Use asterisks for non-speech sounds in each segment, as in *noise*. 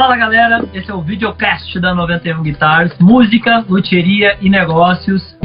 Fala galera, esse é o videocast da 91 Guitars, música, luteria e negócios.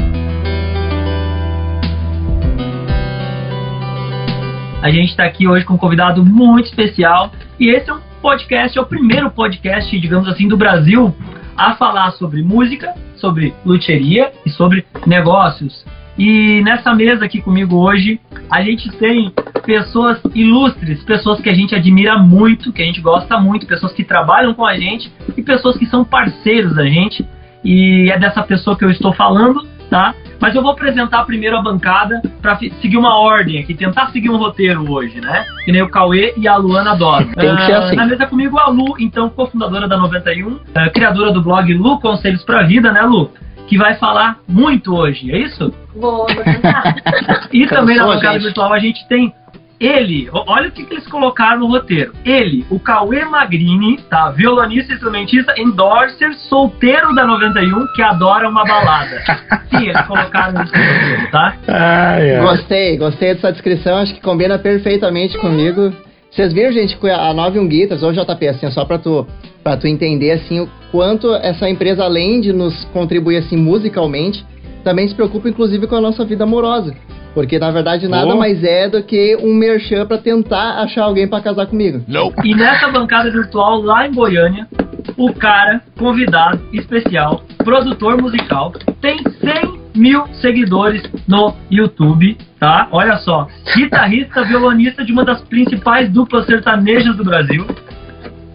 A gente está aqui hoje com um convidado muito especial e esse é um podcast, é o primeiro podcast, digamos assim, do Brasil a falar sobre música, sobre luteria e sobre negócios. E nessa mesa aqui comigo hoje, a gente tem pessoas ilustres, pessoas que a gente admira muito, que a gente gosta muito, pessoas que trabalham com a gente e pessoas que são parceiros da gente. E é dessa pessoa que eu estou falando, tá? Mas eu vou apresentar primeiro a bancada para seguir uma ordem aqui, tentar seguir um roteiro hoje, né? Que nem o Cauê e a Luana adoram. Tem que ser assim. Na mesa comigo a Lu, então, cofundadora da 91, uh, criadora do blog Lu Conselhos para a Vida, né, Lu? que vai falar muito hoje, é isso? Vou, vou tentar. *laughs* e também na bancada gente? virtual a gente tem ele, o- olha o que, que eles colocaram no roteiro. Ele, o Cauê Magrini, tá? Violonista, instrumentista, endorser, solteiro da 91, que adora uma balada. *laughs* Sim, eles colocaram isso no roteiro, tá? Ai, ai. Gostei, gostei dessa descrição, acho que combina perfeitamente comigo. Vocês viram, gente, que a 91 Guitars, ou JP, assim, só pra tu, pra tu entender, assim, o quanto essa empresa, além de nos contribuir, assim, musicalmente, também se preocupa, inclusive, com a nossa vida amorosa. Porque, na verdade, nada Oh. mais é do que um merchan pra tentar achar alguém pra casar comigo. E nessa bancada virtual, lá em Goiânia, o cara, convidado especial, produtor musical, tem 100 mil seguidores no YouTube, tá? Olha só, guitarrista, violonista de uma das principais duplas sertanejas do Brasil.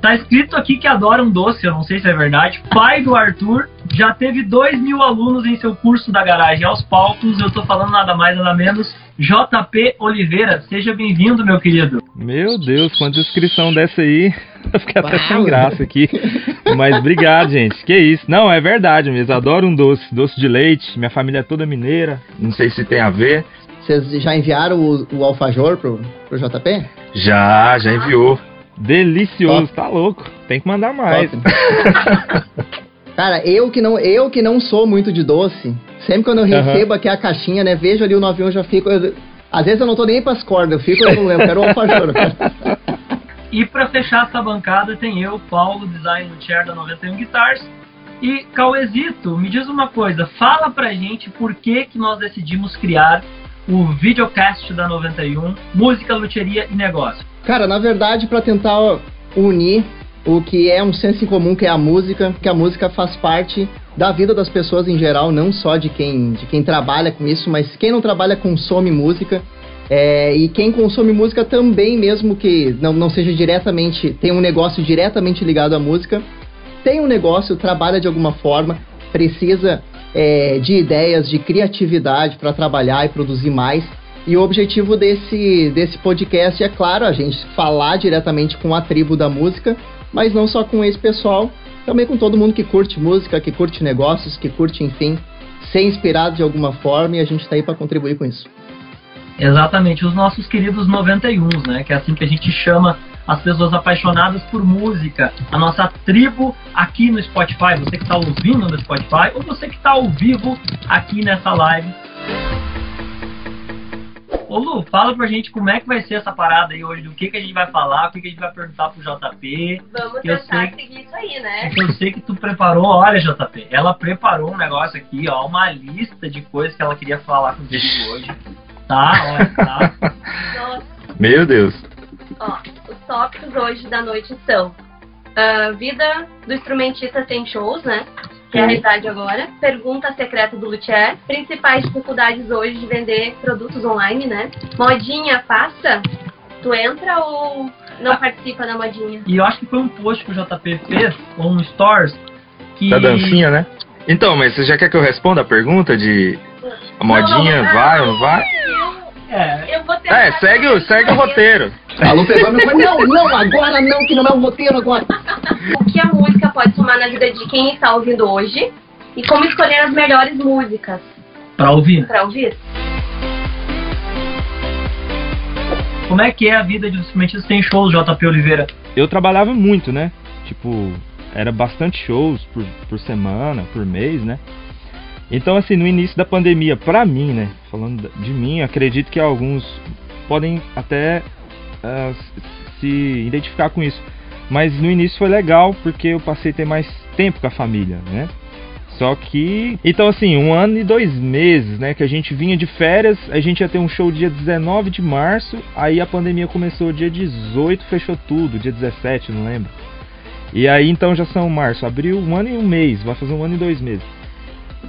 Tá escrito aqui que adora um doce, eu não sei se é verdade. Pai do Arthur, já teve 2 mil alunos em seu curso da garagem aos palcos. Eu tô falando nada mais, nada menos. JP Oliveira, seja bem-vindo, meu querido. Meu Deus, quanta inscrição dessa aí. *laughs* Eu fiquei até sem graça aqui. Mas obrigado, gente. Que isso. Não, é verdade mesmo. Adoro um doce. Doce de leite. Minha família é toda mineira. Não sei se tem a ver. Vocês já enviaram o, o alfajor pro, pro JP? Já, já enviou. Delicioso, Top. tá louco. Tem que mandar mais. *laughs* Cara, eu que não, eu que não sou muito de doce, sempre quando eu Aham. recebo aqui a caixinha, né, vejo ali o novinho, eu já fico, eu- às vezes eu não tô nem pras cordas, eu fico, eu, eu quero o alfajor. *laughs* E para fechar essa bancada tem eu, Paulo, design no chair da 91 Guitars. E Cauezito, me diz uma coisa, fala pra gente por que, que nós decidimos criar o videocast da 91, música, luteria e negócio. Cara, na verdade, pra tentar unir o que é um senso em comum, que é a música, que a música faz parte da vida das pessoas em geral, não só de quem, de quem trabalha com isso, mas quem não trabalha consome música. É, e quem consome música também, mesmo que não, não seja diretamente, tem um negócio diretamente ligado à música, tem um negócio, trabalha de alguma forma, precisa é, de ideias, de criatividade para trabalhar e produzir mais. E o objetivo desse, desse podcast é, claro, a gente falar diretamente com a tribo da música, mas não só com esse pessoal, também com todo mundo que curte música, que curte negócios, que curte, enfim, ser inspirado de alguma forma e a gente tá aí para contribuir com isso. Exatamente, os nossos queridos 91, né? Que é assim que a gente chama as pessoas apaixonadas por música. A nossa tribo aqui no Spotify, você que está ouvindo no Spotify, ou você que está ao vivo aqui nessa live. Ô Lu, fala pra gente como é que vai ser essa parada aí hoje, do que, que a gente vai falar, o que, que a gente vai perguntar pro JP. Vamos tentar sei. seguir isso aí, né? Eu sei que tu preparou, olha JP, ela preparou um negócio aqui, ó, uma lista de coisas que ela queria falar contigo hoje. Tá, olha, tá. Nossa, Meu Deus. ó, os tópicos hoje da noite são ah, Vida do instrumentista sem shows, né? Que é a realidade agora. Pergunta secreta do Luthier. Principais dificuldades hoje de vender produtos online, né? Modinha passa? Tu entra ou não participa da modinha? E eu acho que foi um post que o JP fez, ou um stories, que... Da dancinha, né? Então, mas você já quer que eu responda a pergunta de a modinha Não, não, vai ou não vai? É, Eu vou tentar. É, segue, o- segue o roteiro. A Lu pegou e falou, não, não, agora não, que não é o roteiro agora. O que a música pode somar na vida de quem está ouvindo hoje e como escolher as melhores músicas pra ouvir. para ouvir. Como é que é a vida de um instrumentista sem shows, JP Oliveira? Eu trabalhava muito, né? Tipo, era bastante shows por, por semana, por mês, né? Então, assim, no início da pandemia, pra mim, né? Falando de mim, acredito que alguns podem até s- se identificar com isso. Mas no início foi legal porque eu passei a ter mais tempo com a família, né? Só que. Então, assim, um ano e dois meses, né? Que a gente vinha de férias, a gente ia ter um show dia 19 de março, aí a pandemia começou dia 18, fechou tudo, dia 17, não lembro. E aí então já são março, abril, um ano e um mês, vai fazer um ano e dois meses.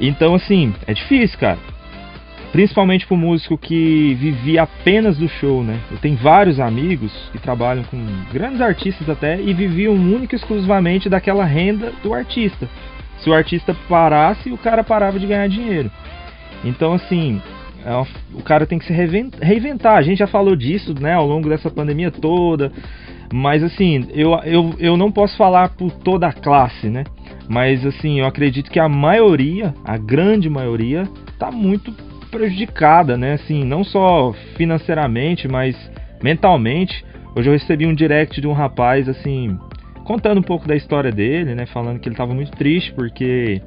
Então, assim, é difícil, cara. Principalmente pro músico que vivia apenas do show, né? Eu tenho vários amigos que trabalham com grandes artistas até e viviam única e exclusivamente daquela renda do artista. Se o artista parasse, o cara parava de ganhar dinheiro. Então, assim, é o cara tem que se reinventar. A gente já falou disso, né, ao longo dessa pandemia toda. Mas, assim, eu, eu, eu não posso falar por toda a classe, né? Mas, assim, eu acredito que a maioria, a grande maioria, tá muito prejudicada, né? Assim, não só financeiramente, mas mentalmente. Hoje eu recebi um direct de um rapaz, assim, contando um pouco da história dele, né? Falando que ele estava muito triste porque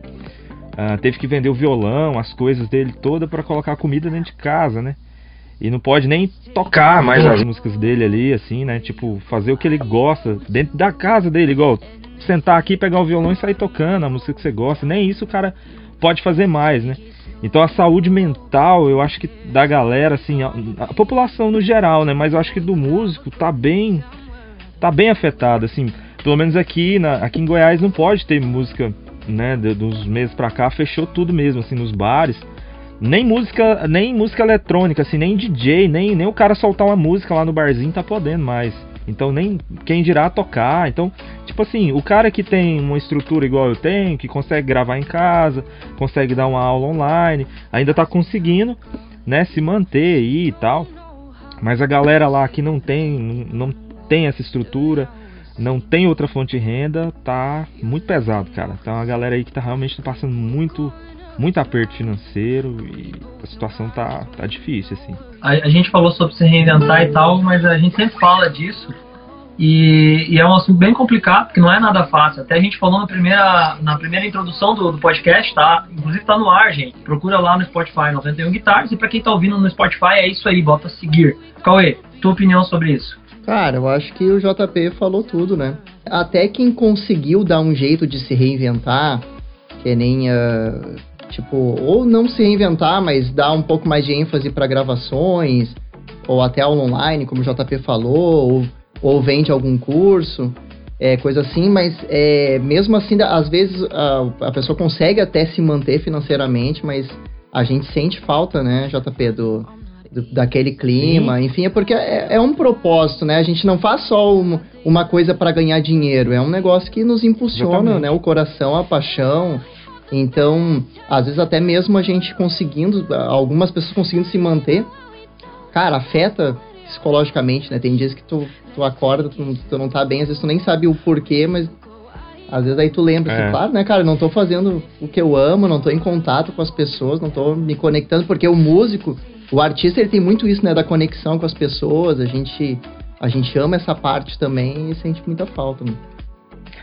uh, teve que vender o violão, as coisas dele toda para colocar comida dentro de casa, né? E não pode nem tocar mais as músicas dele ali, assim, né? Tipo, fazer o que ele gosta dentro da casa dele, igual sentar aqui, pegar o violão e sair tocando a música que você gosta. Nem isso o cara pode fazer mais, né? Então a saúde mental, eu acho que da galera, assim, a, a, população no geral, né? Mas eu acho que do músico tá bem, tá bem afetado, assim. Pelo menos aqui, na, aqui em Goiás não pode ter música, né? De, dos meses pra cá fechou tudo mesmo, assim, nos bares. Nem música, nem música eletrônica, assim, nem DJ, nem, nem o cara soltar uma música lá no barzinho tá podendo mais. Então nem quem dirá tocar. Então, tipo assim, o cara que tem uma estrutura igual eu tenho, que consegue gravar em casa, consegue dar uma aula online, ainda tá conseguindo, né, se manter aí e tal. Mas a galera lá que não tem, não tem essa estrutura, não tem outra fonte de renda, tá muito pesado, cara. Então a galera aí que tá realmente passando muito muito aperto financeiro e a situação tá, tá difícil, assim. A, a, gente falou sobre se reinventar e tal, mas a gente sempre fala disso. E, e, é um assunto bem complicado, porque não é nada fácil. Até a gente falou na primeira, na primeira introdução do, do podcast, tá? Inclusive tá no ar, gente. Procura lá no Spotify 91 Guitars. E para quem tá ouvindo no Spotify, é isso aí, bota seguir. Cauê, tua opinião sobre isso? Cara, eu acho que o JP falou tudo, né? Até quem conseguiu dar um jeito de se reinventar, que nem. Uh Tipo, ou não se reinventar, mas dar um pouco mais de ênfase para gravações, ou até aula online, como o JP falou, ou, ou vende algum curso, é, coisa assim, mas é, mesmo assim, às vezes a, a pessoa consegue até se manter financeiramente, mas a gente sente falta, né, JP, do, do daquele clima, Sim. enfim, é porque é, é, um propósito, né? A gente não faz só uma, uma coisa para ganhar dinheiro, é um negócio que nos impulsiona, Exatamente. né? O coração, a paixão. Então, às vezes até mesmo a gente conseguindo, algumas pessoas conseguindo se manter, cara, afeta psicologicamente, né? Tem dias que tu, tu acorda, tu, tu não tá bem, às vezes tu nem sabe o porquê, mas às vezes aí tu lembra, assim, é. assim, claro, né, cara, não tô fazendo o que eu amo, não tô em contato com as pessoas, não tô me conectando, porque o músico, o artista, ele tem muito isso, né, da conexão com as pessoas, a gente, a gente ama essa parte também e sente muita falta, né?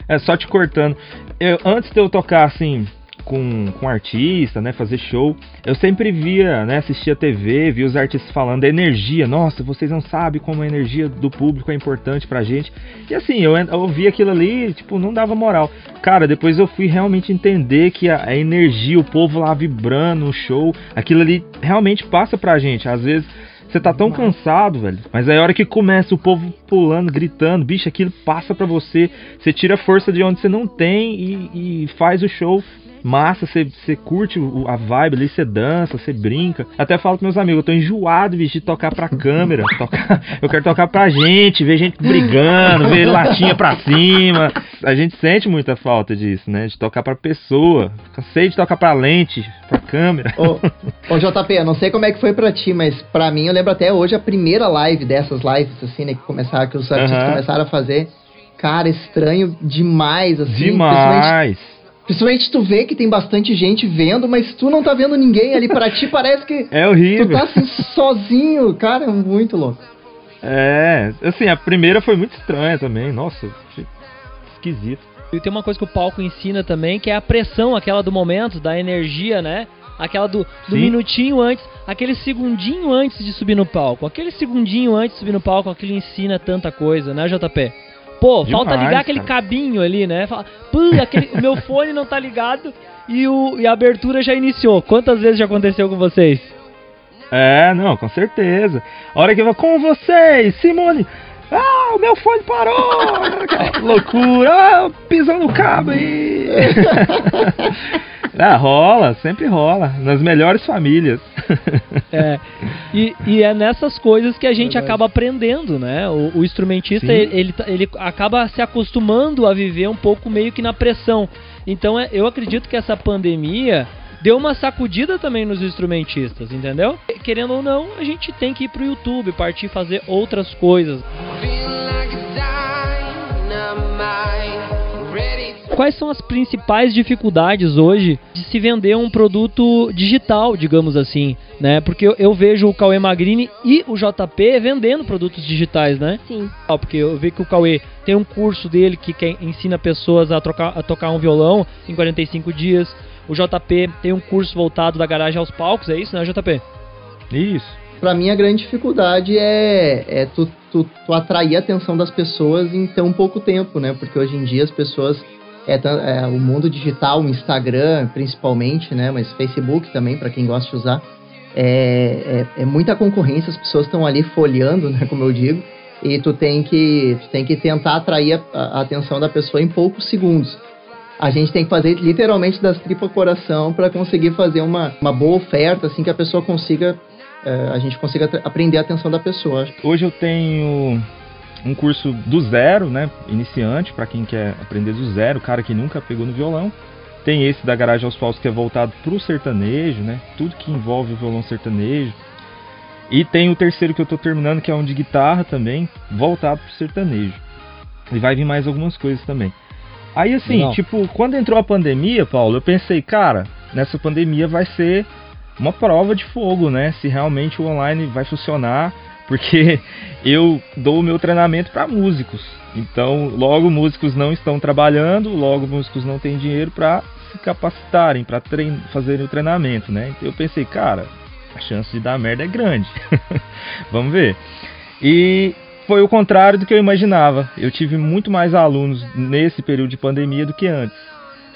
É, só te cortando, eu, antes de eu tocar, assim, com, com artista, né, fazer show, eu sempre via, né, assistia TV, via os artistas falando da energia, nossa, vocês não sabem como a energia do público é importante pra gente. E assim, eu, eu ouvi aquilo ali, tipo, não dava moral. Cara, depois eu fui realmente entender que a, a energia, o povo lá vibrando no show, aquilo ali realmente passa pra gente. Às vezes você tá tão cansado, velho. Mas aí a hora que começa o povo pulando, gritando, bicho, aquilo passa pra você. Você tira força de onde você não tem e, e faz o show massa, você curte a vibe ali, você dança, você brinca. Até falo com meus amigos, eu tô enjoado, bicho, de tocar pra câmera. *laughs* Tocar, eu quero tocar pra gente, ver gente brigando, ver latinha pra cima. A gente sente muita falta disso, né? De tocar pra pessoa. Cansei de tocar pra lente, pra câmera. Ô, ô JP, eu não sei como é que foi pra ti, mas pra mim eu lembro até hoje a primeira live dessas lives, assim, né? Que começaram, que os artistas uhum. começaram a fazer. Cara, estranho demais, assim. Demais Principalmente tu vê que tem bastante gente vendo, mas tu não tá vendo ninguém ali. Pra ti *laughs* parece que. É horrível. Tu tá assim sozinho. Cara, é muito louco. É, assim, a primeira foi muito estranha também. Nossa, esquisito. E tem uma coisa que o palco ensina também, que é a pressão, aquela do momento, da energia, né? Aquela do, do minutinho antes, aquele segundinho antes de subir no palco. Aquele segundinho antes de subir no palco, aquilo ensina tanta coisa, né, JP? Pô, falta Demais, ligar aquele cara. cabinho ali, né? Fala, aquele, o meu fone não tá ligado e, o, e a abertura já iniciou. Quantas vezes já aconteceu com vocês? É, não, com certeza. A hora que vai com vocês, Simone. Ah, o meu fone parou! *laughs* Loucura! Ah, pisou no cabo aí! *laughs* *laughs* ah, rola, sempre rola. Nas melhores famílias. *laughs* É, e, e é nessas coisas que a gente Verdade. acaba aprendendo, né? O, o instrumentista, ele, ele, ele acaba se acostumando a viver um pouco meio que na pressão. Então é- eu acredito que essa pandemia deu uma sacudida também nos instrumentistas, entendeu? Querendo ou não, a gente tem que ir pro YouTube, partir fazer outras coisas. Quais são as principais dificuldades hoje de se vender um produto digital, digamos assim, né? Porque eu, eu vejo o Cauê Magrini e o JP vendendo produtos digitais, né? Sim. Ah, Porque eu vi que o Cauê tem um curso dele que, que ensina pessoas a, trocar, a tocar um violão em 45 dias. O JP tem um curso voltado da garagem aos palcos, é isso, né, JP? Isso. Pra mim, a grande dificuldade é, é tu, tu, tu atrair a atenção das pessoas em tão pouco tempo, né? Porque hoje em dia as pessoas. É, é, o mundo digital, o Instagram principalmente, né? Mas Facebook também, para quem gosta de usar. É, é, é muita concorrência, as pessoas estão ali folheando, *laughs* né? Como eu digo. E tu tem que, tu tem que tentar atrair a, a atenção da pessoa em poucos segundos. A gente tem que fazer literalmente das tripas coração para conseguir fazer uma, uma boa oferta, assim que a pessoa consiga é, a gente consiga aprender a atenção da pessoa. Hoje eu tenho um curso do zero, né? Iniciante, para quem quer aprender do zero, o cara que nunca pegou no violão. Tem esse da Garagem aos Paus que é voltado pro sertanejo, né? Tudo que envolve o violão sertanejo. E tem o terceiro que eu tô terminando, que é um de guitarra também, voltado pro sertanejo. E vai vir mais algumas coisas também. Aí assim, Legal. tipo, quando entrou a pandemia, Paulo, eu pensei, cara, nessa pandemia vai ser uma prova de fogo, né? Se realmente o online vai funcionar, porque *laughs* eu dou o meu treinamento para músicos. Então, logo músicos não estão trabalhando, logo músicos não têm dinheiro para se capacitarem, para fazerem o treinamento, né? Então eu pensei, cara, a chance de dar merda é grande. *laughs* Vamos ver. E foi o contrário do que eu imaginava. Eu tive muito mais alunos nesse período de pandemia do que antes.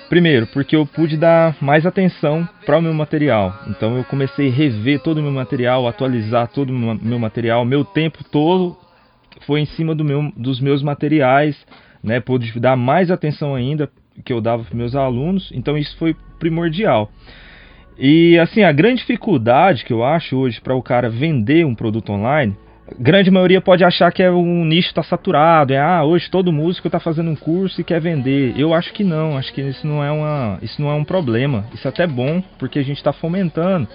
Primeiro, porque eu pude dar mais atenção para o meu material. Então eu comecei a rever todo o meu material, atualizar todo o meu- material. Meu tempo todo foi em cima do meu, dos meus materiais, né? Pude dar mais atenção ainda que eu dava para meus alunos. Então isso foi primordial. E assim, a grande dificuldade que eu acho hoje para o cara vender um produto online, grande maioria pode achar que é um nicho está saturado, é ah, hoje todo músico está fazendo um curso e quer vender. Eu acho que não, acho que isso não é uma, isso não é um problema. Isso é até bom, porque a gente está fomentando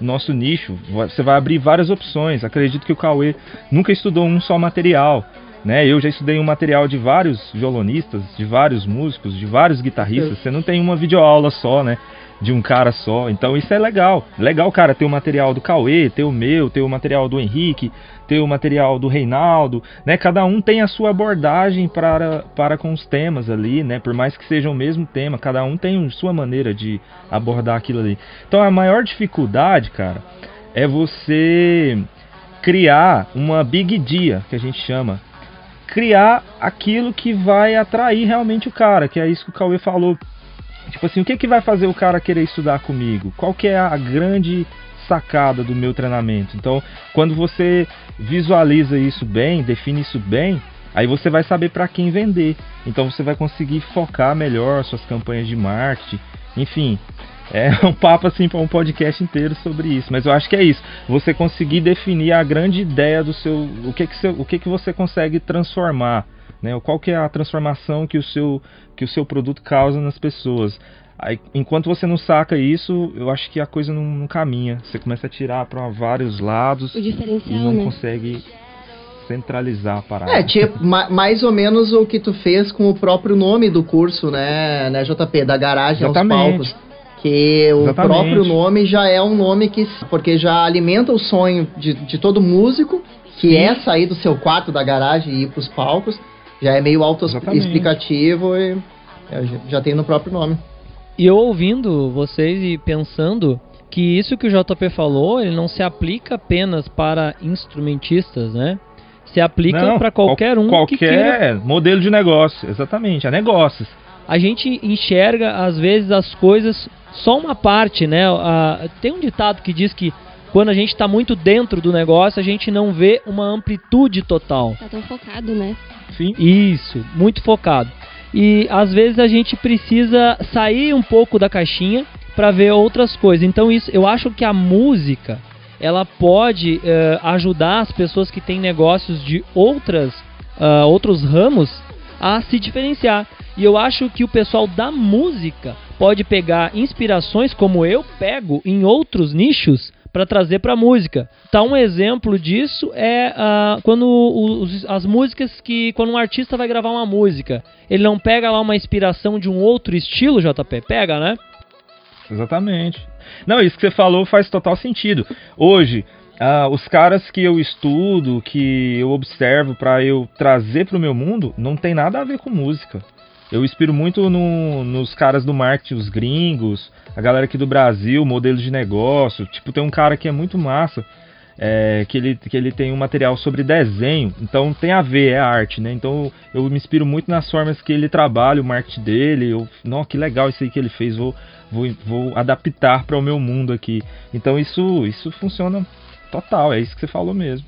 o nosso nicho. Você vai abrir várias opções. Acredito que o Cauê nunca estudou um só material. Né? Eu já estudei um material de vários violonistas, de vários músicos, de vários guitarristas. Você não tem uma videoaula só, né? De um cara só. Então isso é legal. Legal, cara, ter o material do Cauê, ter o meu, ter o material do Henrique, ter o material do Reinaldo, né? Cada um tem a sua abordagem para, para com os temas ali, né? Por mais que seja o mesmo tema, cada um tem sua maneira de abordar aquilo ali. Então a maior dificuldade, cara, é você criar uma big dia, que a gente chama. Criar aquilo que vai atrair realmente o cara, que é isso que o Cauê falou. Tipo assim, o que, que vai fazer o cara querer estudar comigo? Qual que é a grande sacada do meu treinamento? Então, quando você visualiza isso bem, define isso bem, aí você vai saber para quem vender. Então você vai conseguir focar melhor suas campanhas de marketing. Enfim, é *laughs* um papo assim para um podcast inteiro sobre isso, mas eu acho que é isso. Você conseguir definir a grande ideia do seu, o que que, seu, o que, que você consegue transformar, né? Qual que é a transformação que o seu que o seu produto causa nas pessoas. Aí, enquanto você não saca isso, eu acho que a coisa não, não caminha. Você começa a tirar para vários lados O e não né? consegue centralizar a parada. É, tipo, ma- mais ou menos o que tu fez com o próprio nome do curso, né, né JP, da garagem Exatamente. aos palcos. Que o Exatamente. próprio nome já é um nome que. Porque já alimenta o sonho de, de todo músico, que Sim. é sair do seu quarto da garagem e ir pros palcos. Já é meio autoexplicativo e é, já- já tem no próprio nome. E eu ouvindo vocês e pensando que isso que o JP falou, ele não se aplica apenas para instrumentistas, né? se aplica para qualquer um qualquer que queira. modelo de negócio, exatamente, é negócios. A gente enxerga às vezes as coisas só uma parte, né? Ah, tem um ditado que diz que quando a gente está muito dentro do negócio, a gente não vê uma amplitude total. Tá tão focado, né? Sim. Isso, muito focado. E às vezes a gente precisa sair um pouco da caixinha para ver outras coisas. Então isso, eu acho que a música ela pode uh, ajudar as pessoas que têm negócios de outras uh, outros ramos a se diferenciar. E eu acho que o pessoal da música pode pegar inspirações como eu pego em outros nichos para trazer para música. Tá um exemplo disso é uh, quando os, as músicas que quando um artista vai gravar uma música, ele não pega lá uma inspiração de um outro estilo, JP, pega, né? Exatamente. Não, isso que você falou faz total sentido. Hoje, uh, os caras que eu estudo, que eu observo para eu trazer para o meu mundo, não tem nada a ver com música. Eu inspiro muito no, nos caras do marketing, os gringos, a galera aqui do Brasil, modelos de negócio. Tipo, tem um cara que é muito massa, é, que, ele, que ele tem um material sobre desenho, então tem a ver, é arte, né? Então eu me inspiro muito nas formas que ele trabalha, o marketing dele. Eu, não, que legal isso aí que ele fez, vou, vou, vou adaptar para o meu mundo aqui. Então isso, isso funciona total, é isso que você falou mesmo.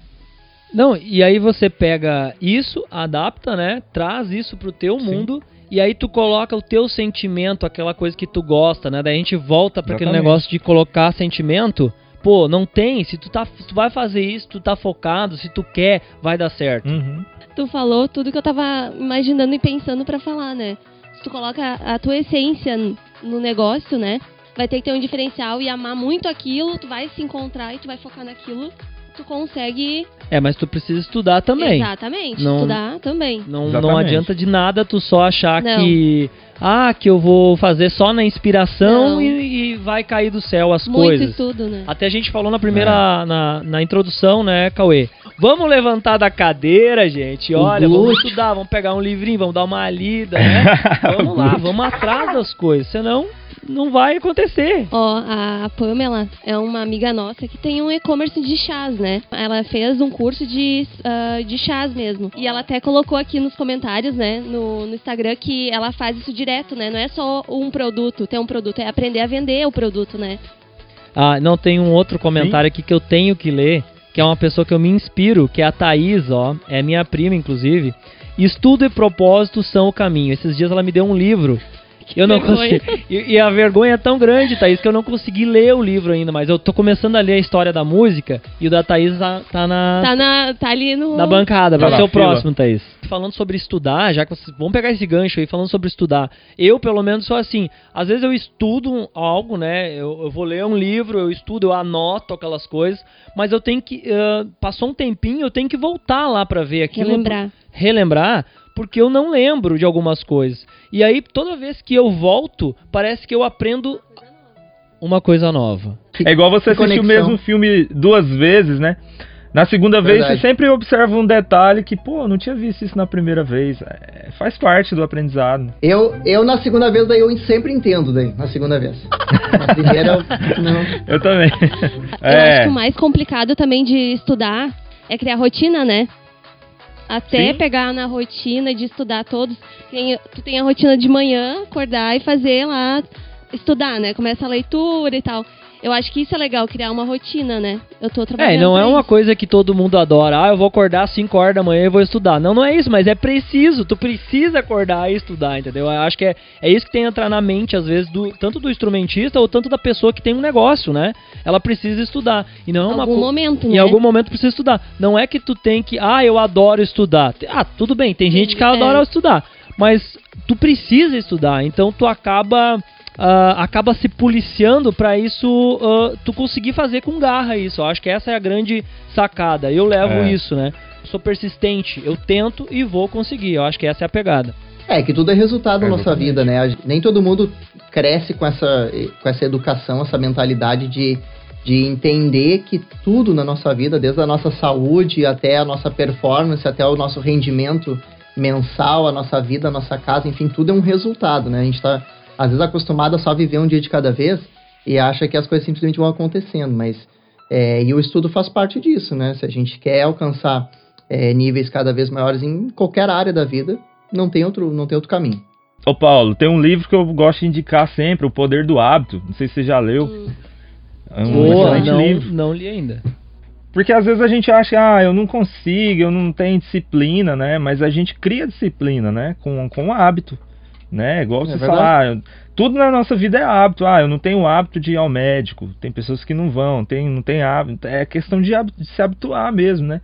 Não, e aí você pega isso, adapta, né? Traz isso pro teu Sim. mundo e aí tu coloca o teu sentimento, aquela coisa que tu gosta, né? Daí a gente volta para aquele negócio de colocar sentimento. Pô, não tem. Se tu, tá, se tu vai fazer isso, tu tá focado, se tu quer, vai dar certo. Uhum. Tu falou tudo que eu tava imaginando e pensando para falar, né? Se tu coloca a tua essência no negócio, né? Vai ter que ter um diferencial e amar muito aquilo, tu vai se encontrar e tu vai focar naquilo tu consegue. É, mas tu precisa estudar também. Exatamente, não, estudar também. Não, não adianta de nada tu só achar não. que. Ah, que eu vou fazer só na inspiração e, e, vai cair do céu as Muito coisas. Estudo, né? Até a gente falou na primeira. É. Na, na introdução, né, Cauê? Vamos levantar da cadeira, gente. Olha, vamos estudar, vamos pegar um livrinho, vamos dar uma lida, né? *laughs* vamos lá, vamos atrás das coisas. Senão não vai acontecer. Ó, a Pamela é uma amiga nossa que tem um e-commerce de chás, né? Ela fez um curso de, uh, de chás mesmo. E ela até colocou aqui nos comentários, né, no, no Instagram, que ela faz isso direto, né? Não é só um produto, ter um produto, é aprender a vender o produto, né? Ah, não, tem um outro comentário Sim. aqui que eu tenho que ler, que é uma pessoa que eu me inspiro, que é a Thaís, ó. É minha prima, inclusive. Estudo e propósito são o caminho. Esses dias ela me deu um livro que eu não consegui. E, e, a vergonha é tão grande, Thaís, que eu não consegui ler o livro ainda, mas eu tô começando a ler a história da música e o da Thaís tá, tá na. Tá, na, tá ali no. Na bancada, vai ser o próximo, Thaís. Falando sobre estudar, já que vocês. Vamos pegar esse gancho aí, falando sobre estudar. Eu, pelo menos, sou assim. Às vezes eu estudo algo, né? Eu, eu vou ler um livro, eu estudo, eu anoto aquelas coisas, mas eu tenho que. Uh, passou um tempinho, eu tenho que voltar lá para ver aquilo. Relembrar. Relembrar porque eu não lembro de algumas coisas. E aí, toda vez que eu volto, parece que eu aprendo uma coisa nova. É igual você assistir o mesmo filme duas vezes, né? Na segunda Verdade. vez você sempre observa um detalhe que, pô, não tinha visto isso na primeira vez. É, faz parte do aprendizado. Eu, eu na segunda vez daí eu sempre entendo daí, na segunda vez. Na primeira eu, não. *laughs* Eu também. Eu é. acho que o mais complicado também de estudar é criar rotina, né? Até Sim. pegar na rotina de estudar todos. Tem, tu tem a rotina de manhã, acordar e fazer lá, estudar, né? Começa a leitura e tal. Eu acho que isso é legal, criar uma rotina, né? Eu tô trabalhando. É, não é uma coisa que todo mundo adora. Ah, eu vou acordar às 5 horas da manhã e vou estudar. Não, não é isso, mas é preciso. Tu precisa acordar e estudar, entendeu? Eu acho que é, é isso que tem que entrar na mente, às vezes, do, tanto do instrumentista ou tanto da pessoa que tem um negócio, né? Ela precisa estudar. E não é uma algum momento, Em né? algum momento precisa estudar. Não é que tu tem que. Ah, eu adoro estudar. Ah, tudo bem, tem gente que é. adora estudar. Mas tu precisa estudar, então tu acaba uh, acaba se policiando para isso uh, tu conseguir fazer com garra isso. Eu acho que essa é a grande sacada. Eu levo é. isso, né? sou persistente, eu tento e vou conseguir. Eu acho que essa é a pegada. É, que tudo é resultado é, da nossa vida, né? Nem todo mundo cresce com essa, com essa educação, essa mentalidade de, de entender que tudo na nossa vida, desde a nossa saúde até a nossa performance, até o nosso rendimento mensal, a nossa vida, a nossa casa, enfim, tudo é um resultado, né? A gente está às vezes acostumado a só viver um dia de cada vez e acha que as coisas simplesmente vão acontecendo, mas é, e o estudo faz parte disso, né? Se a gente quer alcançar é, níveis cada vez maiores em qualquer área da vida, não tem outro, não tem outro caminho. Ô Paulo, tem um livro que eu gosto de indicar sempre, O Poder do Hábito. Não sei se você já leu. Hum. É um Boa, excelente não, livro. não li ainda. Porque às vezes a gente acha, ah, eu não consigo, eu não tenho disciplina, né? Mas a gente cria disciplina, né? Com, com hábito, né? Igual É você verdade. falar, ah, tudo na nossa vida é hábito. Ah, eu não tenho hábito de ir ao médico. Tem pessoas que não vão, tem, não tem hábito. É questão de, hábito, de se habituar mesmo, né?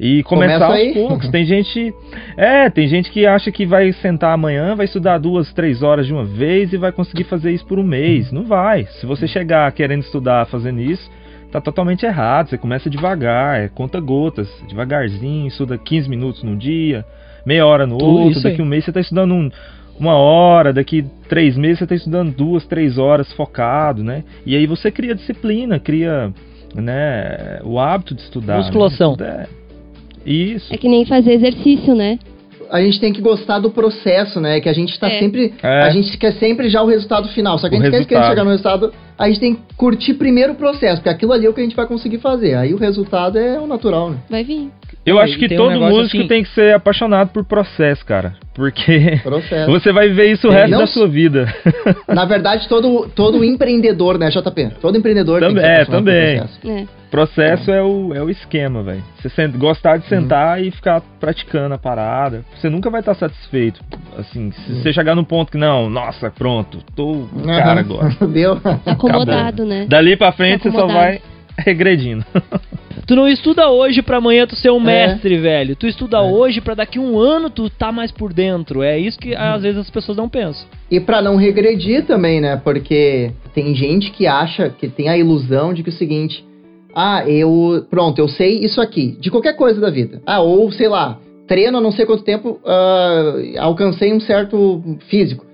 E começar Começa aos poucos. Tem *laughs* gente. É, tem gente que acha que vai sentar amanhã, vai estudar duas, três horas de uma vez e vai conseguir fazer isso por um mês. Não vai. Se você chegar querendo estudar fazendo isso, tá totalmente errado. Você começa devagar, é conta gotas, devagarzinho, estuda 15 minutos num dia, meia hora no Tudo outro, daqui aí. um mês você tá estudando um- uma hora, daqui três meses você tá estudando duas, três horas focado, né? E aí você cria disciplina, cria né, o hábito de estudar. Musculação. Né? Tudo é- Isso. É que nem fazer exercício, né? A gente tem que gostar do processo, né? Que a gente tá É. sempre. É. A gente quer sempre já o resultado final. Só que a O gente quer, quer resultado. chegar no resultado. A gente tem que curtir primeiro o processo, porque aquilo ali é o que a gente vai conseguir fazer. Aí o resultado é o natural, né? Vai vir. Eu Não, acho que um todo negócio músico assim- tem que ser apaixonado por processo, cara. Porque Processo. *laughs* você vai viver isso o É, resto não da sua vida. *laughs* Na verdade, todo, todo empreendedor, né, JP? Todo empreendedor tem que Também- ser é, apaixonado por também. processo. É. Processo é o, é o esquema, velho. Você sent- gostar de Uhum. sentar e ficar praticando a parada. Você nunca vai estar satisfeito. Assim, se Uhum. você chegar num ponto que, não, nossa, pronto, tô o cara *laughs* agora. Deu? Acomodado, né? Dali pra frente você só vai *laughs* regredindo. *laughs* Tu não estuda hoje pra amanhã tu ser um É. mestre, velho. Tu estuda É. hoje pra daqui um ano tu tá mais por dentro. É isso que às vezes as pessoas não pensam. E pra não regredir também, né? Porque tem gente que acha que tem a ilusão de que é o seguinte: ah, eu. Pronto, eu sei isso aqui, de qualquer coisa da vida. Ah, ou sei lá, treino há não sei quanto tempo, ah, alcancei um certo físico.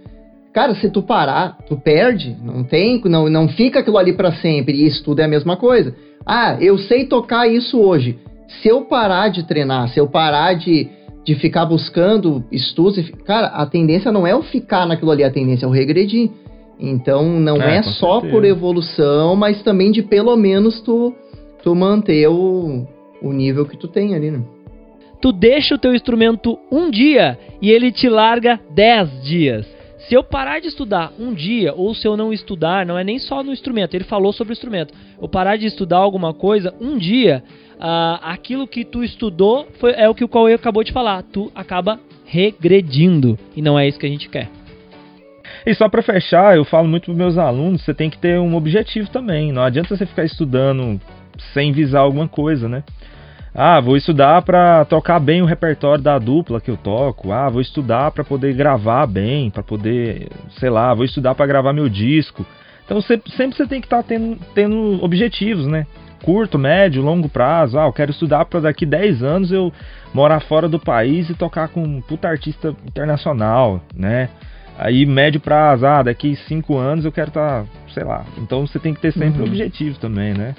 Cara, se tu parar, tu perde, não tem, não, não fica aquilo ali pra sempre. E isso tudo é a mesma coisa. Ah, eu sei tocar isso hoje. Se eu parar de treinar, se eu parar de, de ficar buscando estudos, cara, a tendência não é eu ficar naquilo ali, a tendência é eu regredir. Então não É, é, só certeza. por evolução, mas também de pelo menos tu, tu manter o, o nível que tu tem ali, né? Tu deixa o teu instrumento um dia e ele te larga 10 dias. Se eu parar de estudar um dia, ou se eu não estudar, não é nem só no instrumento, ele falou sobre o instrumento. Eu parar de estudar alguma coisa um dia, ah, aquilo que tu estudou foi, é o que o Cauê acabou de falar. Tu acaba regredindo. E não é isso que a gente quer. E só pra fechar, eu falo muito pros meus alunos, você tem que ter um objetivo também. Não adianta você ficar estudando sem visar alguma coisa, né? Ah, vou estudar pra tocar bem o repertório da dupla que eu toco. Ah, vou estudar pra poder gravar bem, pra poder, sei lá, vou estudar pra gravar meu disco. Então sempre, sempre você tem que estar tendo, tendo objetivos, né? Curto, médio, longo prazo. Ah, eu quero estudar pra daqui 10 anos eu morar fora do país e tocar com um puta artista internacional, né? Aí, médio prazo, ah, daqui cinco anos eu quero estar, sei lá. Então você tem que ter sempre Uhum. objetivo também, né?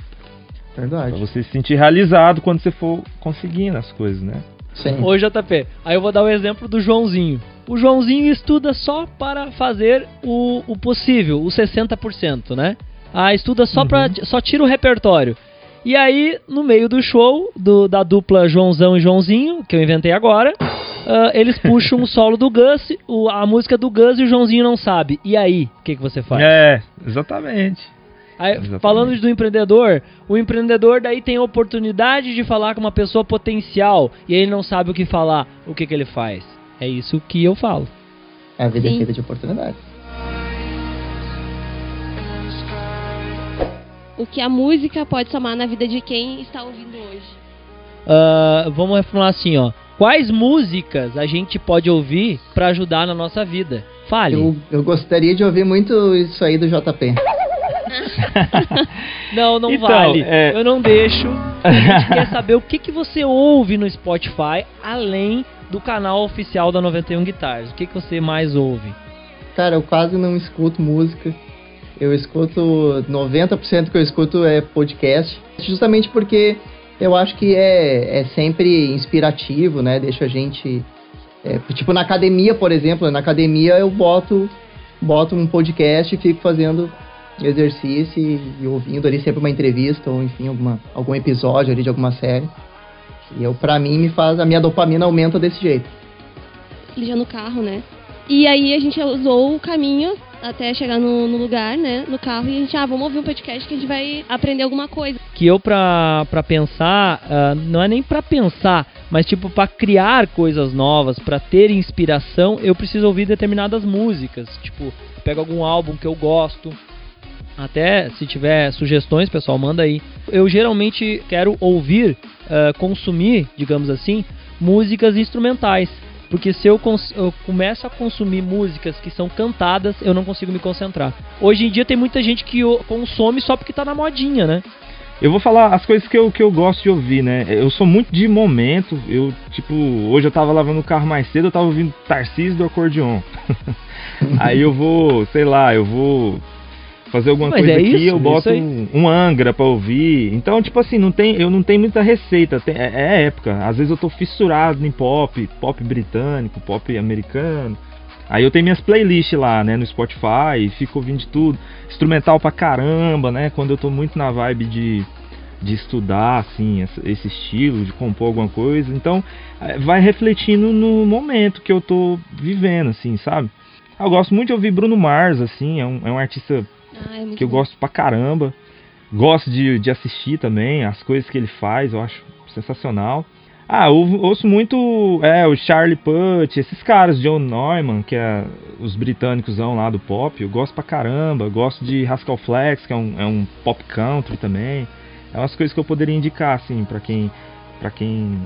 Pra Verdade. você se sentir realizado quando você for conseguindo as coisas, né? Sim. Ô JP, aí eu vou dar o exemplo do Joãozinho. O Joãozinho estuda só para fazer o, o possível, o 60%, né? Ah, estuda só para só tira o repertório. E aí, no meio do show do, da dupla Joãozão e Joãozinho, que eu inventei agora, ah, eles puxam o solo do Gus, o- a música do Gus e o Joãozinho não sabe. E aí, o que, que você faz? É, exatamente. Aí, falando do empreendedor, o empreendedor daí tem a oportunidade de falar com uma pessoa potencial e ele não sabe o que falar, o que, que ele faz? É isso que eu falo. A vida é Sim. feita de oportunidades. O que a música pode somar na vida de quem está ouvindo hoje. Ah, vamos reformular assim, ó. Quais músicas a gente pode ouvir pra ajudar na nossa vida? Fale. Eu, eu gostaria de ouvir muito isso aí do JP. *laughs* Não, não Então, vale. é- Eu não deixo. A gente quer *laughs* saber o que, que você ouve no Spotify, além do canal oficial da 91 Guitars. O que, que você mais ouve? Cara, eu quase não escuto música. Eu escuto 90% que eu escuto é podcast, justamente porque eu acho que é, é sempre inspirativo, né? Deixa a gente é, tipo na academia, por exemplo, na academia eu boto boto um podcast e fico fazendo exercício e, e ouvindo ali sempre uma entrevista ou enfim alguma algum episódio ali de alguma série E eu, pra mim, me faz. A minha dopamina aumenta desse jeito. Já no carro, né? E aí a gente usou o caminho até chegar no, no, lugar, né, no carro, e a gente, ah, vamos ouvir um podcast que a gente vai aprender alguma coisa. Que eu, pra, pra pensar, uh, não é nem pra pensar, mas tipo, pra criar coisas novas, pra ter inspiração, eu preciso ouvir determinadas músicas. Tipo, pego algum álbum que eu gosto, até se tiver sugestões, pessoal, manda aí. Eu geralmente quero ouvir, uh, consumir, digamos assim, músicas instrumentais. Porque se eu, eu, começo a consumir músicas que são cantadas, eu não consigo me concentrar. Hoje em dia tem muita gente que consome só porque tá na modinha, né? Eu vou falar as coisas que eu, que eu gosto de ouvir, né? Eu sou muito de momento. Eu, tipo, hoje eu tava lavando o carro mais cedo, eu tava ouvindo Tarcísio do acordeon. *laughs* Aí eu vou, sei lá, eu vou fazer alguma Mas coisa é aqui, isso, eu boto um, um, Angra pra ouvir. Então, tipo assim, não tem, eu não tenho muita receita. Tem, é, é, época. Às vezes eu tô fissurado em pop, pop britânico, pop americano. Aí eu tenho minhas playlists lá, né, no Spotify, fico ouvindo de tudo. Instrumental pra caramba, né? Quando eu tô muito na vibe de, de estudar, assim, esse estilo, de compor alguma coisa. Então, é, vai refletindo no momento que eu tô vivendo, assim, sabe? Eu gosto muito de ouvir Bruno Mars, assim, é um, é um artista ah, é que eu gosto pra caramba. Gosto de, de assistir também, as coisas que ele faz, eu acho sensacional. Ah, eu ouço muito é, o Charlie Puth, esses caras, John Neumann, que é os britânicos lá do pop, eu gosto pra caramba. Gosto de Rascal Flex, que é um, é um pop country também. É umas coisas que eu poderia indicar, assim, pra quem, pra quem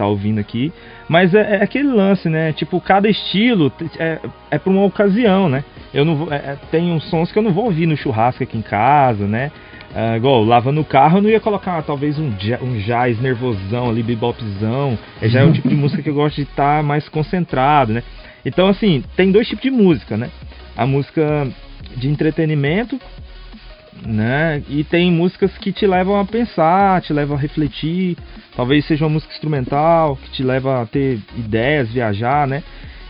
tá ouvindo aqui. Mas é, é aquele lance, né? Tipo, cada estilo é, é pra uma ocasião, né? Eu não vou, é, é, tem uns sons que eu não vou ouvir no churrasco aqui em casa, né? É, igual, lavando o carro, eu não ia colocar talvez um, um jazz nervosão ali, bebopzão. É, já é um *laughs* tipo de música que eu gosto de estar tá mais concentrado, né? Então, assim, tem dois tipos de música, né? A música de entretenimento, né? E tem músicas que te levam a pensar, te levam a refletir. Talvez seja uma música instrumental que te leva a ter ideias, viajar, né?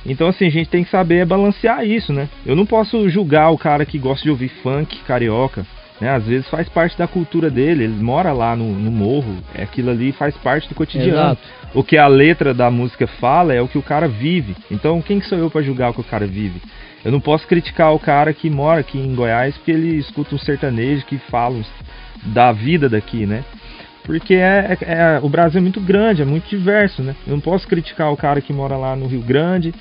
Então assim, a gente tem que saber balancear isso, né? Eu não posso julgar o cara que gosta de ouvir funk carioca, né? Às vezes faz parte da cultura dele, ele mora lá no, no morro, é aquilo ali faz parte do cotidiano. Exato. O que a letra da música fala é o que o cara vive. Então quem que sou eu para julgar o que o cara vive? Eu não posso criticar o cara que mora aqui em Goiás porque ele escuta um sertanejo que fala da vida daqui, né? Porque é, é, é, o Brasil é muito grande, é muito diverso, né? Eu não posso criticar o cara que mora lá no Rio Grande,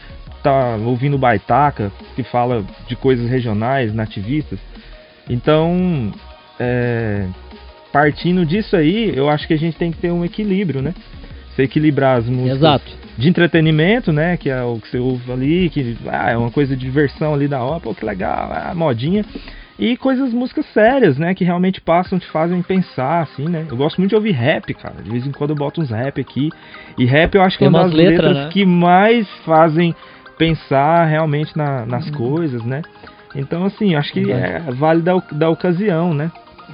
tá ouvindo baitaca, que fala de coisas regionais, nativistas. Então, é, partindo disso aí, eu acho que a gente tem que ter um equilíbrio, né? Você equilibrar as músicas Exato. De entretenimento, né? Que é o que você ouve ali, que ah, é uma coisa de diversão ali da hora, pô, que legal, a modinha. E coisas, músicas sérias, né? Que realmente passam, te fazem pensar, assim, né? Eu gosto muito de ouvir rap, cara. De vez em quando eu boto uns rap aqui. E rap eu acho que é uma das letras, letras né? que mais fazem pensar realmente na, nas uhum. coisas, né? Então, assim, acho que é, vale da, da ocasião, né?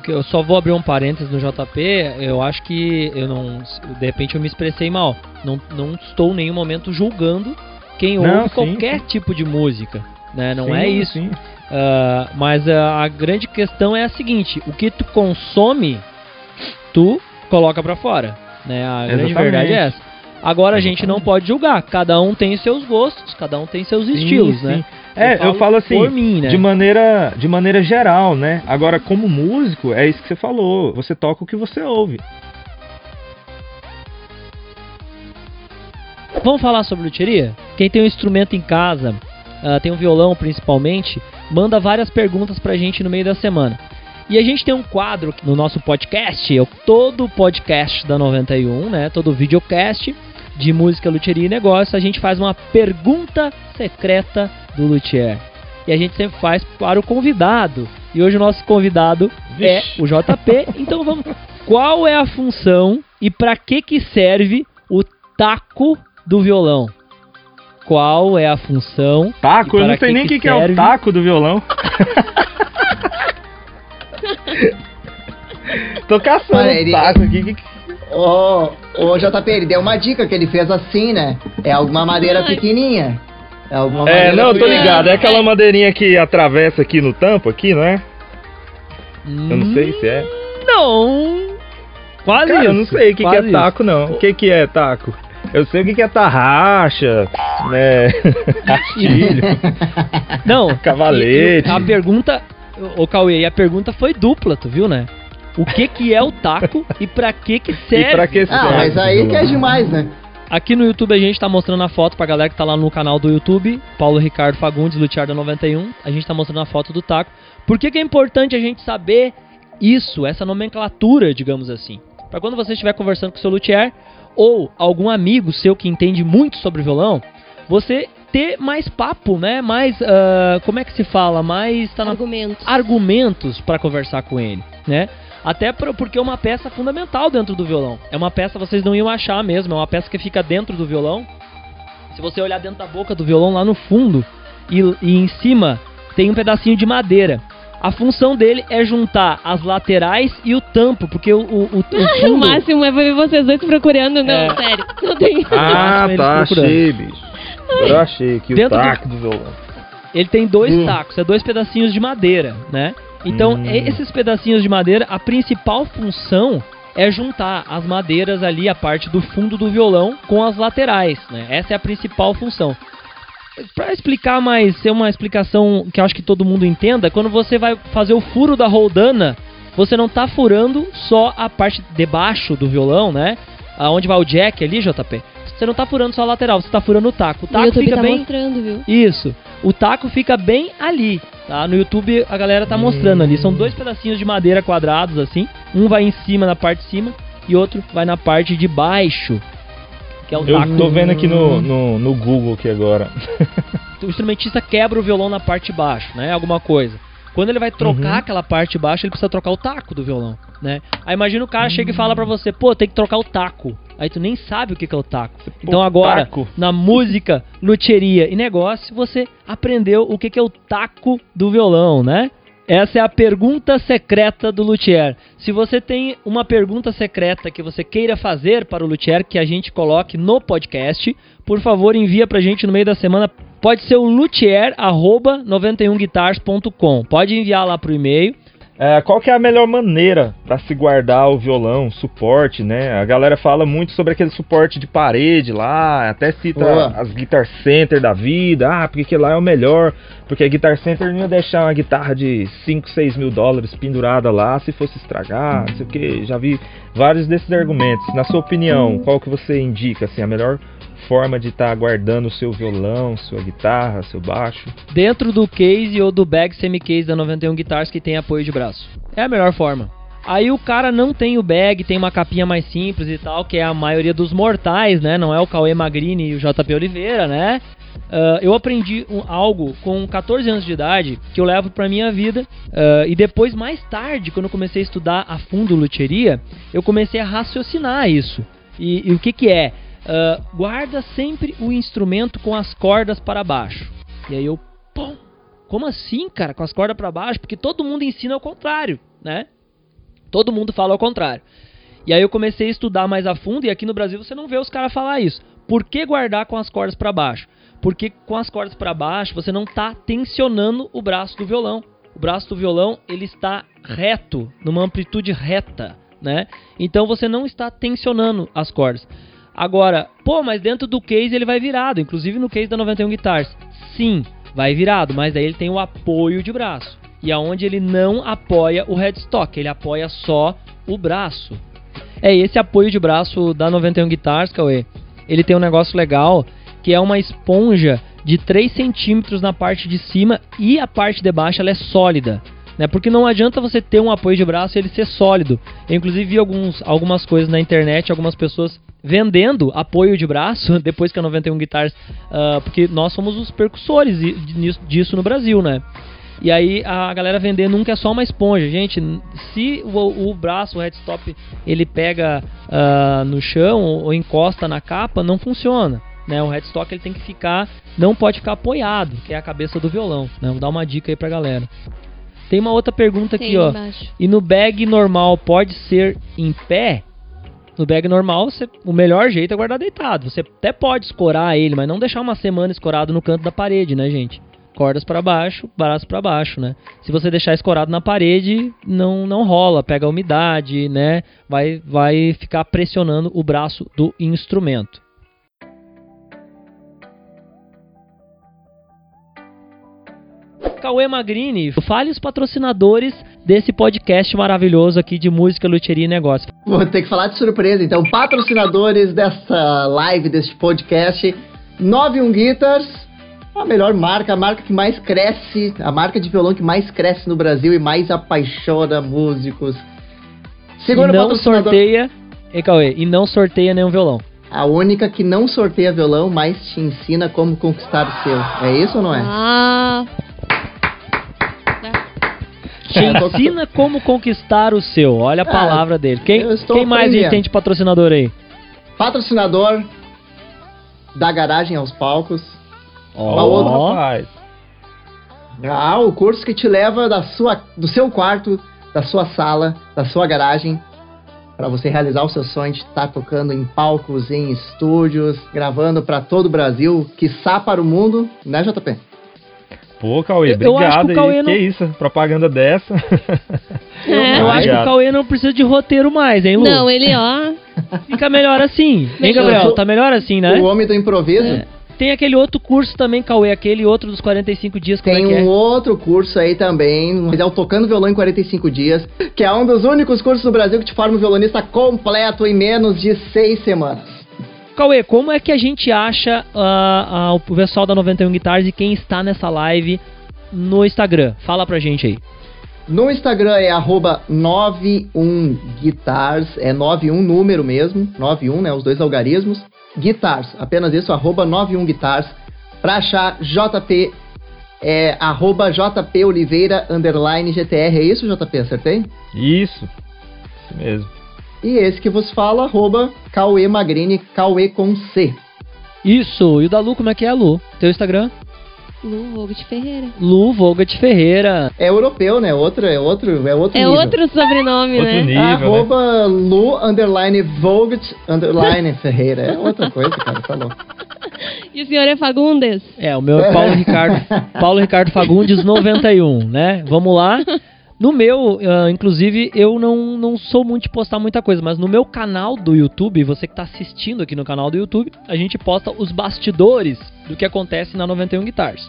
Eu só vou abrir um parênteses no JP, eu acho que eu não. De repente eu me expressei mal. Não, não estou em nenhum momento julgando quem não, ouve sim, qualquer sim. tipo de música. Né? Não sim, é isso. Uh, mas a, a, grande questão é a seguinte: o que tu consome, tu coloca para fora. Né? A Exatamente. grande verdade é essa. Agora a gente não pode julgar. Cada um tem seus gostos, cada um tem seus estilos, sim. né? É, eu falo, eu falo assim, mim, né? de maneira de maneira geral, né? Agora como músico, é isso que você falou. Você toca o que você ouve. Vamos falar sobre luteria? Quem tem um instrumento em casa, uh, tem um violão principalmente, manda várias perguntas pra gente no meio da semana. E a gente tem um quadro no nosso podcast, todo podcast da 91, né? Todo videocast de música, luthieria e negócio, a gente faz uma pergunta secreta do luthier. E a gente sempre faz para o convidado. E hoje o nosso convidado é Vixe. é o JP. *laughs* Então vamos. Qual é a função e para que que serve o taco do violão? Qual é a função? Taco? Eu não sei que nem o que, que, é o taco do violão. *laughs* Tô caçando Olha, ele... taco aqui. Ô, ô JP, ele deu uma dica que ele fez assim, né? É alguma madeira pequenininha. É alguma É, não, eu tô ligado. É aquela madeirinha que atravessa aqui no tampo, aqui, não é? Eu não sei se é. Não. Quase Cara, isso. eu não sei o que, que é taco, não. O que, que é taco? Eu sei o que, que é tarraxa, né? *laughs* Rastilho, isso. *laughs* Não, cavalete. a pergunta, ô Cauê, a pergunta foi dupla, tu viu, né? O que que é o taco e pra que que serve? E pra que Ah, serve? mas aí que é demais, né? Aqui no YouTube a gente tá mostrando a foto pra galera que tá lá no canal do YouTube, Paulo Ricardo Fagundes, Lutiarda 91. A gente tá mostrando a foto do taco. Por que, que é importante a gente saber isso, essa nomenclatura, digamos assim? Pra quando você estiver conversando com o seu luthier ou algum amigo seu que entende muito sobre violão, você ter mais papo, né? Mais, ah, como é que se fala? Mais tá na Argumentos. argumentos para conversar com ele, né? Até por- porque é uma peça fundamental dentro do violão. É uma peça vocês não iam achar mesmo, é uma peça que fica dentro do violão. Se você olhar dentro da boca do violão lá no fundo e, e em cima tem um pedacinho de madeira. A função dele é juntar as laterais e o tampo, porque o, o, o, o *laughs* O fundo... máximo é ver vocês dois procurando. Não, É. sério. Não tem. Ah, *laughs* Eles tá, achei, bicho. Eu achei que o Dentro do- taco do violão. Ele tem dois Hum. tacos, é dois pedacinhos de madeira, né? Então, Hum. esses pedacinhos de madeira, a principal função é juntar as madeiras ali, a parte do fundo do violão, com as laterais, né? Essa é a principal função. Pra explicar mais, ser uma explicação que eu acho que todo mundo entenda, quando você vai fazer o furo da roldana, você não tá furando só a parte de baixo do violão, né? Aonde vai o jack ali, JP? Você não tá furando só a lateral, você tá furando o taco. O O taco YouTube fica tá bem mostrando, viu? isso. O taco fica bem ali, tá? No YouTube a galera tá mostrando ali. São dois pedacinhos de madeira quadrados assim. Um vai em cima, na parte de cima, e outro vai na parte de baixo. Que é o Eu taco. tô vendo aqui no, no, no Google aqui agora. *laughs* O instrumentista quebra o violão na parte de baixo, né? Alguma coisa. Quando ele vai trocar Uhum. aquela parte de baixo, ele precisa trocar o taco do violão, né? Aí imagina o cara chega e fala pra você, pô, tem que trocar o taco. Aí tu nem sabe o que que é o taco. Então agora, taco. na música, luthieria e negócio, você aprendeu o que que é o taco do violão, né? Essa é a pergunta secreta do luthier. Se você tem uma pergunta secreta que você queira fazer para o luthier que a gente coloque no podcast, por favor, envia pra gente no meio da semana. Pode ser o luthier@91guitars.com. Pode enviar lá pro e-mail. É, qual que é a melhor maneira para se guardar o violão, suporte, né? A galera fala muito sobre aquele suporte de parede lá, até cita Boa. as Guitar Center da vida, ah, porque que lá é o melhor, porque a Guitar Center não ia deixar uma guitarra de 5, 6 mil dólares pendurada lá se fosse estragar, não sei o que, já vi vários desses argumentos. Na sua opinião, qual que você indica, assim, a melhor forma de estar guardando o seu violão, sua guitarra, seu baixo? dentro do case ou do bag semi-case da 91 Guitars que tem apoio de braço. É a melhor forma. Aí o cara não tem o bag, tem uma capinha mais simples e tal, que é a maioria dos mortais, né? Não é o Cauê Magrini e o JP Oliveira, né? Ah, eu aprendi um- algo com 14 anos de idade que eu levo pra minha vida. ah, e depois, mais tarde, quando eu comecei a estudar a fundo luthieria, eu comecei a raciocinar isso. E, e o que que é? Ah, guarda sempre o instrumento com as cordas para baixo. E aí eu, pum, como assim, cara, com as cordas para baixo? Porque todo mundo ensina ao contrário, né? Todo mundo fala ao contrário. E aí eu comecei a estudar mais a fundo e aqui no Brasil você não vê os caras falar isso. Por que guardar com as cordas para baixo? Porque com as cordas para baixo você não está tensionando o braço do violão. O braço do violão ele está reto, numa amplitude reta, né? Então você não está tensionando as cordas. Agora, pô, mas dentro do case ele vai virado, inclusive no case da 91 Guitars. Sim, vai virado, mas daí ele tem o apoio de braço. E aonde ele não apoia o headstock, ele apoia só o braço. É esse apoio de braço da 91 Guitars, Cauê. Ele tem um negócio legal que é uma esponja de 3 centímetros na parte de cima e a parte de baixo ela é sólida. Né? Porque não adianta você ter um apoio de braço e ele ser sólido. Eu inclusive vi alguns, algumas coisas na internet, algumas pessoas vendendo apoio de braço *laughs* depois que a 91 Guitars, ah, porque nós somos os percussores disso- no Brasil, né? E aí a galera vendendo que é só uma esponja. Gente, se o, o braço, o headstop, ele pega ah, no chão ou, ou encosta na capa, não funciona. Né? O headstock ele tem que ficar, não pode ficar apoiado, que é a cabeça do violão. Né? Vou dar uma dica aí pra galera. Tem uma outra pergunta aqui, Tem ó. embaixo. E no bag normal pode ser em pé? No bag normal, você- o melhor jeito é guardar deitado. Você até pode escorar ele, mas não deixar uma semana escorado no canto da parede, né, gente? cordas para baixo, braço para baixo, né? Se você deixar escorado na parede, não não rola, pega umidade, né? Vai vai ficar pressionando o braço do instrumento. Cauê Magrini, fale os patrocinadores desse podcast maravilhoso aqui de música, luteria e negócio. Vou ter que falar de surpresa, então, patrocinadores dessa live, deste podcast, 91 Guitars, a melhor marca, a marca que mais cresce, a marca de violão que mais cresce no Brasil e mais apaixona músicos. Segundo e não sorteia, e Cauê, e não sorteia nenhum violão. A única que não sorteia violão, mas te ensina como conquistar o seu. É isso ou não é? Ah, ensina como conquistar o seu. Olha a palavra dele. Quem, quem mais a gente tem de patrocinador aí? Patrocinador da garagem aos palcos. Ó, oh, outro... rapaz. Ah, o curso que te leva da sua, do seu quarto, da sua sala, da sua garagem, para você realizar o seu sonho de estar tá tocando em palcos, em estúdios, gravando para todo o Brasil, quiçá para o mundo, né, JP? Pô, Cauê, eu, obrigado. Eu Cauê não... Que isso, propaganda dessa. *laughs* É. Eu acho que o Cauê não precisa de roteiro mais, hein, Lu? Não, ele, ó. Fica melhor assim. Hein, Gabriel? Tá melhor assim, né? O homem do improviso. É. Tem aquele outro curso também, Cauê, aquele outro dos 45 dias. Tem é um é? outro curso aí também, é o Tocando Violão em 45 Dias, que é um dos únicos cursos do Brasil que te forma um violonista completo em menos de seis semanas. Cauê, como é que a gente acha uh, uh, o pessoal da 91 Guitars e quem está nessa live no Instagram? Fala pra gente aí. No Instagram é arroba 91guitars, é 91 número mesmo, 91, né, os dois algarismos. Guitars, apenas isso, arroba 91guitars. Pra achar JP, é arroba JP Oliveira, underline GTR, é isso, JP, acertei? Isso, isso mesmo. E esse que vos fala, arroba Cauê Magrini, Cauê com C. Isso, e o da Lu, como é que é, Lu? Teu Instagram? Lu Vogt Ferreira. Lu Vogt Ferreira. É europeu, né? Outro, é outro, é outro É nível. outro sobrenome, outro né? Nível, Arroba né? Lu underline Vogt underline Ferreira. É outra coisa, cara, tá louco. E o senhor é Fagundes? É, o meu é Paulo *laughs* Ricardo, Paulo Ricardo Fagundes 91, né? Vamos lá. No meu, uh, inclusive, eu não, não sou muito de postar muita coisa, mas no meu canal do YouTube, você que está assistindo aqui no canal do YouTube, a gente posta os bastidores do que acontece na 91 Guitars.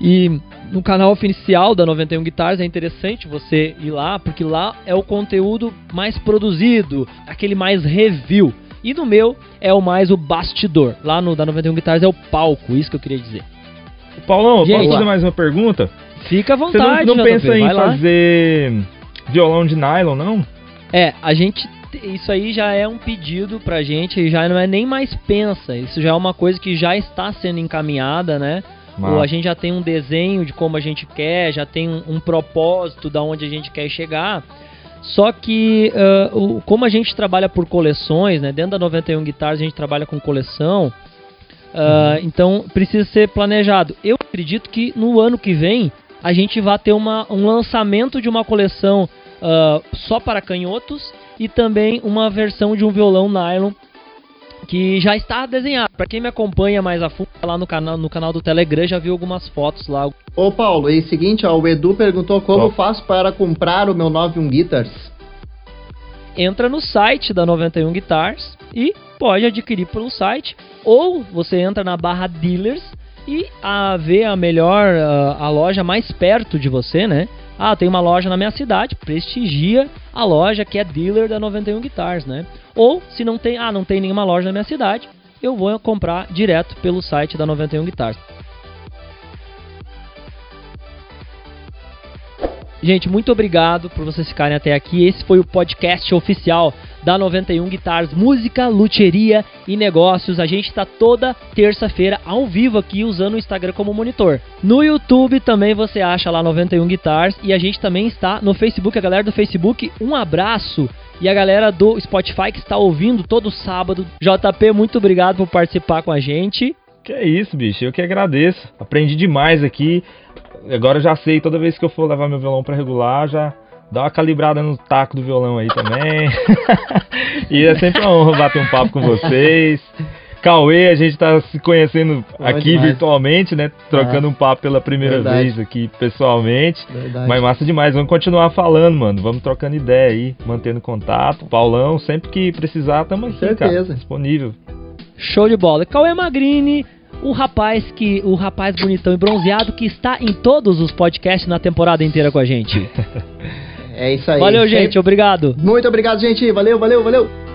E no canal oficial da 91 Guitars é interessante você ir lá, porque lá é o conteúdo mais produzido, aquele mais review. E no meu é o mais o bastidor. Lá no da 91 Guitars é o palco, isso que eu queria dizer. Paulão, Gente, posso fazer mais uma pergunta? Fica à vontade, Você não, não pensa em fazer violão de nylon, não? É, a gente. Isso aí já é um pedido pra gente, já não é nem mais pensa. Isso já é uma coisa que já está sendo encaminhada, né? Ou a gente já tem um desenho de como a gente quer, já tem um, um propósito da onde a gente quer chegar. Só que, uh, o, como a gente trabalha por coleções, né? Dentro da 91 Guitars a gente trabalha com coleção. Uh. Então precisa ser planejado. Eu acredito que no ano que vem a gente vai ter uma, um lançamento de uma coleção uh, só para canhotos e também uma versão de um violão nylon que já está desenhado. Para quem me acompanha mais a fundo, lá no canal, no canal do Telegram já viu algumas fotos lá. Ô Paulo, e seguinte, ó, o Edu perguntou como oh. faço para comprar o meu 91 Guitars. Entra no site da 91 Guitars e pode adquirir pelo site ou você entra na barra dealers e a ver a melhor, a, a loja mais perto de você, né? Ah, tem uma loja na minha cidade, prestigia a loja que é dealer da 91 Guitars, né? Ou se não tem, ah, não tem nenhuma loja na minha cidade, eu vou comprar direto pelo site da 91 Guitars. Gente, muito obrigado por vocês ficarem até aqui. Esse foi o podcast oficial da 91 Guitars, música, luteria e negócios. A gente está toda terça-feira ao vivo aqui usando o Instagram como monitor. No YouTube também você acha lá 91 Guitars e a gente também está no Facebook. A galera do Facebook, um abraço. E a galera do Spotify que está ouvindo todo sábado. JP, muito obrigado por participar com a gente. Que é isso, bicho. Eu que agradeço. Aprendi demais aqui. Agora já sei, toda vez que eu for levar meu violão para regular, já dá uma calibrada no taco do violão aí também. *laughs* e é sempre uma honra bater um papo com vocês. Cauê, a gente tá se conhecendo Bom aqui demais. virtualmente, né? Trocando um papo pela primeira Verdade. vez aqui pessoalmente. Verdade. Mas massa demais, vamos continuar falando, mano. Vamos trocando ideia aí, mantendo contato. Paulão, sempre que precisar, tamo aqui, cara. Certeza. Disponível. Show de bola. Cauê Magrini, o rapaz que o rapaz bonitão e bronzeado que está em todos os podcasts na temporada inteira com a gente. *laughs* É isso aí. Valeu, gente. Obrigado. Muito obrigado, gente. Valeu, valeu, valeu.